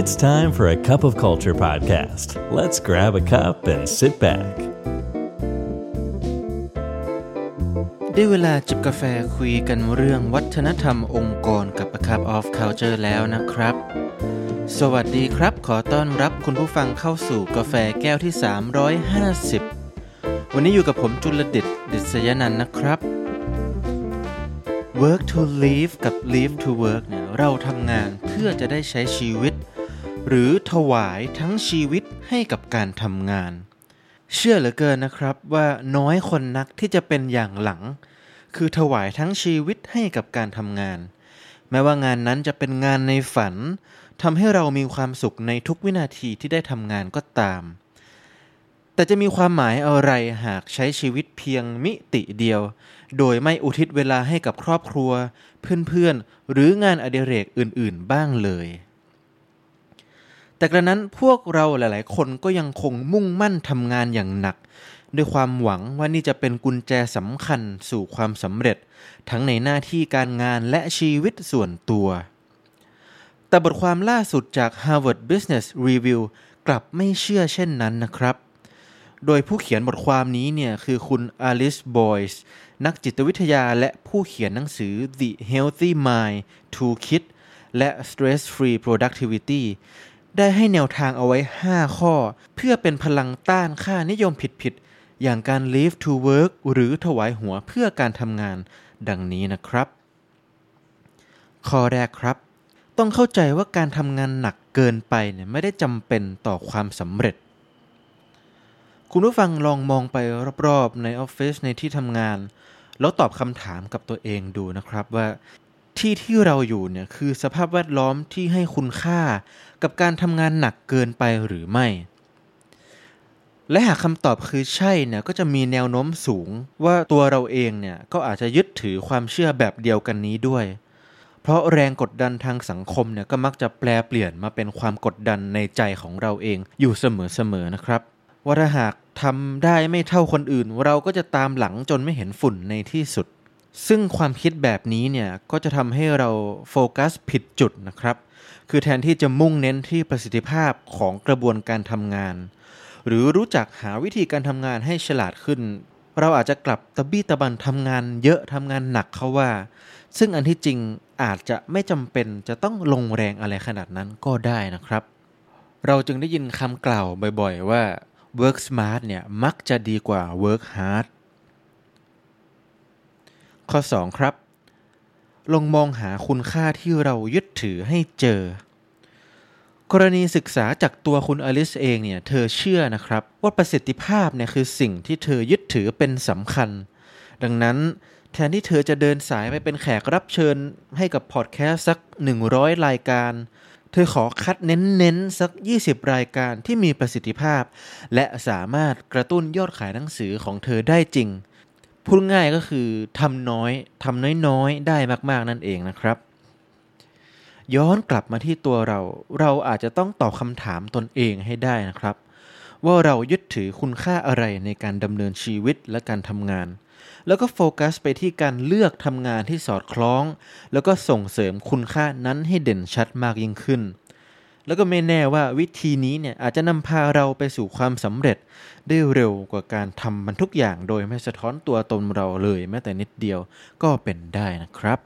It's time for a cup of culture podcast. Let's grab a cup and sit back. ได้เวลาจิบกาแฟคุยกันเรื่องวัฒนธรรมองค์กรกับ A Cup of Culture แล้วนะครับ สวัสดีครับ ขอต้อนรับคุณผู้ฟังเข้าสู่กาแฟแก้วที่ 350 วันนี้อยู่กับผมจุลดิตดิษยนันท์นะครับ work to live กับ live to work เนี่ยเราทำงานเพื่อจะได้ใช้ชีวิต หรือถวายทั้งชีวิตให้กับการทำงาน เชื่อเหลือเกินนะครับว่าน้อยคนนักที่จะเป็นอย่างหลัง คือถวายทั้งชีวิตให้กับการทำงาน แม้ว่างานนั้นจะเป็นงานในฝันทำให้เรามีความสุขในทุกวินาทีที่ได้ทำงานก็ตาม แต่จะมีความหมายอะไรหากใช้ชีวิตเพียงมิติเดียว โดยไม่อุทิศเวลาให้กับครอบครัว เพื่อนๆ หรืองานอดิเรกอื่นๆ บ้างเลย แต่กระนั้นพวกเราหลาย ๆ คนก็ยังคงมุ่งมั่นทำงานอย่างหนัก ด้วยความหวังว่านี่จะเป็นกุญแจสำคัญสู่ความสำเร็จ ทั้งในหน้าที่การงานและชีวิตส่วนตัว แต่บทความล่าสุดจาก Harvard Business Review กลับไม่เชื่อเช่นนั้นนะครับ โดยผู้เขียนบทความนี้เนี่ยคือคุณอลิสบอยส์นักจิตวิทยาและผู้เขียนหนังสือ The Healthy Mind Toolkit และ Stress Free Productivity ได้ให้แนวทางเอาไว้ 5 ข้อ เพื่อเป็นพลังต้านค่านิยมผิดๆ อย่างการ live to work หรือถวายหัวเพื่อการทำงาน ดังนี้นะครับ ข้อแรกครับ ต้องเข้าใจว่าการทำงานหนักเกินไปเนี่ยไม่ได้จำเป็นต่อความสำเร็จ คุณผู้ฟังลองมองไปรอบๆ ในออฟฟิศในที่ทำงาน แล้วตอบคำถามกับตัวเองดูนะครับว่า ที่ที่เราอยู่เนี่ยคือสภาพแวดล้อมที่ให้คุณค่ากับการทำงานหนักเกินไปหรือไม่ และหากคำตอบคือใช่เนี่ยก็จะมีแนวโน้มสูงว่าตัวเราเองเนี่ยก็อาจจะยึดถือความเชื่อแบบเดียวกันนี้ด้วย เพราะแรงกดดันทางสังคมเนี่ยก็มักจะแปลเปลี่ยนมาเป็นความกดดันในใจของเราเองอยู่เสมอๆนะครับว่าถ้าหากทำได้ไม่เท่าคนอื่น เราก็จะตามหลังจนไม่เห็นฝุ่นในที่สุด ซึ่งความคิดแบบนี้เนี่ยก็จะทำให้เราโฟกัสผิดจุดนะครับ คือแทนที่จะมุ่งเน้นที่ประสิทธิภาพของกระบวนการทำงาน หรือรู้จักหาวิธีการทำงานให้ฉลาดขึ้น เราอาจจะกลับตะบี้ตะบันทำงานเยอะทำงานหนักเขาว่า ซึ่งอันที่จริงอาจจะไม่จำเป็นจะต้องลงแรงอะไรขนาดนั้นก็ได้นะครับ เราจึงได้ยินคำกล่าวบ่อยๆว่า work smart เนี่ยมักจะดีกว่า work hard ข้อ 2 ครับ ลงมองหาคุณค่าที่เรายึดถือให้เจอ กรณีศึกษาจากตัวคุณอลิสเองเนี่ย เธอเชื่อนะครับ ว่าประสิทธิภาพเนี่ยคือสิ่งที่เธอยึดถือเป็นสำคัญ ดังนั้นแทนที่เธอจะเดินสายไปเป็นแขกรับเชิญให้กับพอดแคสต์สัก 100 รายการเธอขอคัดเน้นๆ สัก 20 รายการที่มีประสิทธิภาพ และสามารถกระตุ้นยอดขายหนังสือของเธอได้จริง พูดง่ายก็คือทำน้อยทำน้อยๆ ได้มากๆนั่นเองนะครับ ย้อนกลับมาที่ตัวเรา เราอาจจะต้องตอบคำถามตนเองให้ได้นะครับ ว่าเรายึดถือคุณค่าอะไรในการดำเนินชีวิตและการทำงาน แล้วก็โฟกัสไปที่การเลือกทำงานที่สอดคล้อง แล้วก็ส่งเสริมคุณค่านั้นให้เด่นชัดมากยิ่งขึ้น แล้วก็ไม่แน่ว่าวิธีนี้เนี่ยอาจจะนำพาเราไปสู่ความสำเร็จ ได้เร็วกว่าการทำมันทุกอย่างโดยไม่สะท้อนตัวตนเราเลยแม้แต่นิดเดียวก็เป็นได้นะครับ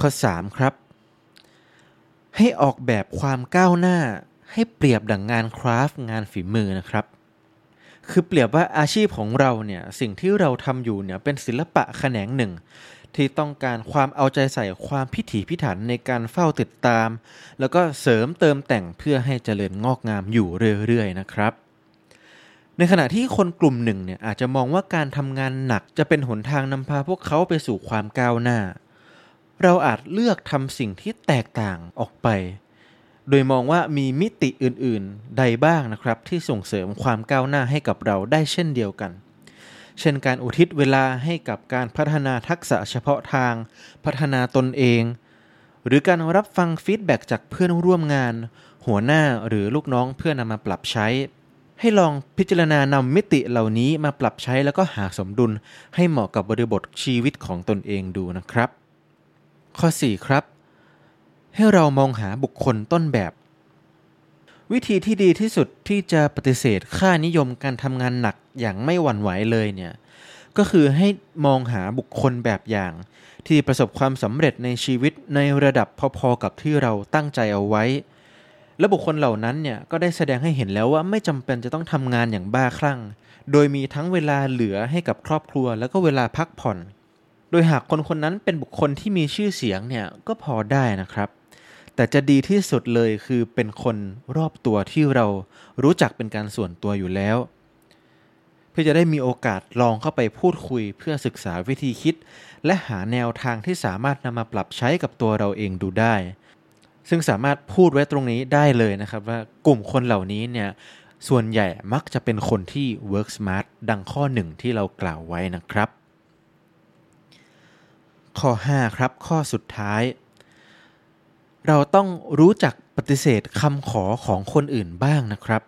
ข้อ 3 ครับ ให้ออกแบบความก้าวหน้า ให้เปรียบดังงานคราฟต์งานฝีมือนะครับคือเปรียบว่าอาชีพของเราเนี่ยสิ่งที่เราทำอยู่เนี่ยเป็นศิลปะแขนงหนึ่ง ที่ต้องการความเอาใจใส่ความพิถีพิถันในการเฝ้าติดตาม แล้วก็เสริมเติมแต่งเพื่อให้เจริญงอกงามอยู่เรื่อยๆนะครับ ในขณะที่คนกลุ่มหนึ่งเนี่ยอาจจะมองว่าการทำงานหนักจะเป็นหนทางนำพาพวกเขาไปสู่ความก้าวหน้า เราอาจเลือกทำสิ่งที่แตกต่างออกไป โดยมองว่ามีมิติอื่นๆ ใดบ้างนะครับ ที่ส่งเสริมความก้าวหน้าให้กับเราได้เช่นเดียวกัน เช่นการอุทิศเวลาให้กับการพัฒนาทักษะเฉพาะทาง พัฒนาตนเอง หรือการรับฟังฟีดแบ็กจากเพื่อนร่วมงาน หัวหน้าหรือลูกน้องเพื่อนำมาปรับใช้ ให้ลองพิจารณานำมิติเหล่านี้มาปรับใช้แล้วก็หาสมดุลให้เหมาะกับบริบทชีวิตของตนเองดูนะครับ ข้อ 4 ครับ ให้เรามองหาบุคคลต้นแบบ วิธีที่ดีที่สุดที่จะปฏิเสธค่านิยมการทำงานหนักอย่างไม่หวั่นไหวเลยเนี่ยก็คือให้มองหาบุคคลแบบอย่าง ที่ประสบความสำเร็จในชีวิตในระดับพอๆกับที่เราตั้งใจเอาไว้ และบุคคลเหล่านั้นเนี่ยก็ได้แสดงให้เห็นแล้วว่าไม่จำเป็นจะต้องทำงานอย่างบ้าคลั่ง โดยมีทั้งเวลาเหลือให้กับครอบครัว แล้วก็เวลาพักผ่อน โดยหากคนคนนั้นเป็นบุคคลที่มีชื่อเสียงเนี่ยก็พอได้นะครับ แต่จะดีที่สุดเลยคือเป็นคนรอบตัวที่เรารู้จักเป็นการส่วนตัวอยู่แล้ว เพื่อจะได้มีโอกาสลองเข้าไปพูดคุยเพื่อศึกษาวิธีคิด และหาแนวทางที่สามารถนำมาปรับใช้กับตัวเราเองดูได้ ซึ่งสามารถพูดไว้ตรงนี้ได้เลยนะครับว่ากลุ่มคนเหล่านี้เนี่ยส่วนใหญ่มักจะเป็นคนที่ work smart ดังข้อหนึ่งที่เรากล่าวไว้นะครับ ข้อ 5 ครับ ข้อสุดท้าย เราต้องรู้จักปฏิเสธคำขอของคนอื่นบ้างนะครับ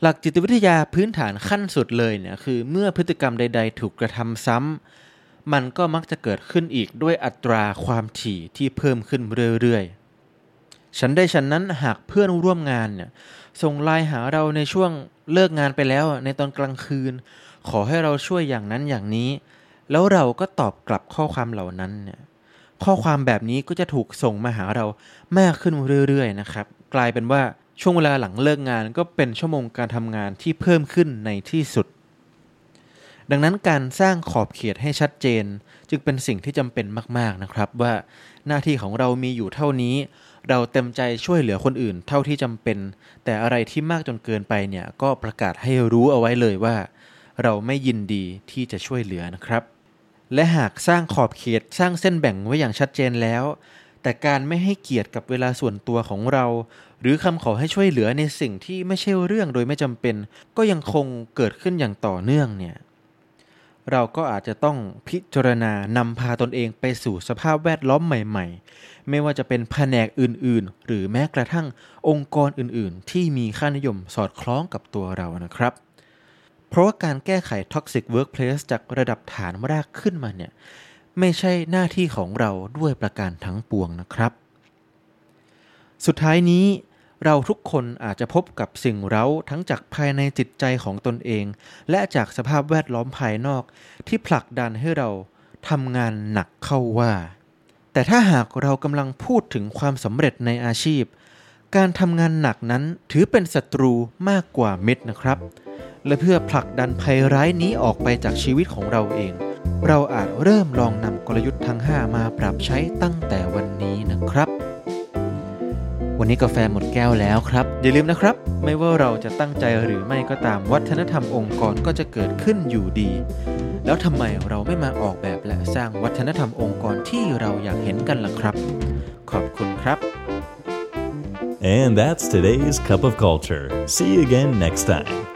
หลักจิตวิทยาพื้นฐานขั้นสุดเลยเนี่ยคือเมื่อพฤติกรรมใด ๆ ถูกกระทำซ้ำมันก็มักจะเกิดขึ้นอีกด้วยอัตราความถี่ที่เพิ่มขึ้นเรื่อยๆ ฉันได้ฉันนั้นหากเพื่อนร่วมงานเนี่ยส่งไลน์หาเราในช่วงเลิกงานไปแล้วในตอนกลางคืน ขอให้เราช่วยอย่างนั้นอย่างนี้ แล้วเราก็ตอบกลับข้อความเหล่านั้นเนี่ย ข้อความแบบนี้ก็จะถูกส่งมาหาเรามากขึ้นเรื่อยๆนะครับ กลายเป็นว่าช่วงเวลาหลังเลิกงานก็เป็นชั่วโมงการทำงานที่เพิ่มขึ้นในที่สุด ดังนั้นการสร้างขอบเขตให้ชัดเจน จึงเป็นสิ่งที่จำเป็นมากๆนะครับ ว่าหน้าที่ของเรามีอยู่เท่านี้ เราเต็มใจช่วยเหลือคนอื่นเท่าที่จำเป็น แต่อะไรที่มากจนเกินไปเนี่ยก็ประกาศให้รู้เอาไว้เลยว่า เราไม่ยินดีที่จะช่วยเหลือนะครับ และหากสร้างขอบเขตสร้างเส้นแบ่งไว้อย่างชัดเจนแล้ว แต่การไม่ให้เกียรติกับเวลาส่วนตัวของเรา หรือคำขอให้ช่วยเหลือในสิ่งที่ไม่ใช่เรื่องโดยไม่จำเป็น ก็ยังคงเกิดขึ้นอย่างต่อเนื่องเนี่ยเราก็อาจจะต้องพิจารณานำพาตนเองไปสู่สภาพแวดล้อมใหม่ๆ ไม่ว่าจะเป็นแผนกอื่นๆ หรือแม้กระทั่งองค์กรอื่นๆ ที่มีค่านิยมสอดคล้องกับตัวเรานะครับ เพราะว่าการแก้ไข Toxic Workplace จากระดับฐานรากขึ้นมาเนี่ยไม่ใช่หน้าที่ของเราด้วยประการทั้งปวงนะครับ สุดท้ายนี้เราทุกคนอาจจะพบกับสิ่งเร้าทั้งจากภายในจิตใจของตนเอง และจากสภาพแวดล้อมภายนอกที่ผลักดันให้เราทำงานหนักเข้าว่า แต่ถ้าหากเรากำลังพูดถึงความสำเร็จในอาชีพ การทำงานหนักนั้นถือเป็นศัตรูมากกว่ามิตรนะครับ และเพื่อผลักดันภัยร้ายนี้ออกไปจากชีวิตของเราเอง เราอาจเริ่มลองนำกลยุทธ์ทั้ง 5 มาปรับใช้ตั้งแต่วันนี้นะครับ วันนี้กาแฟหมดแก้วแล้วครับ อย่าลืมนะครับ ไม่ว่าเราจะตั้งใจหรือไม่ก็ตามวัฒนธรรมองค์กรก็จะเกิดขึ้นอยู่ดี แล้วทำไมเราไม่มาออกแบบและสร้างวัฒนธรรมองค์กรที่เราอยากเห็นกันล่ะครับ ขอบคุณครับ And that's today's cup of culture. See you again next time.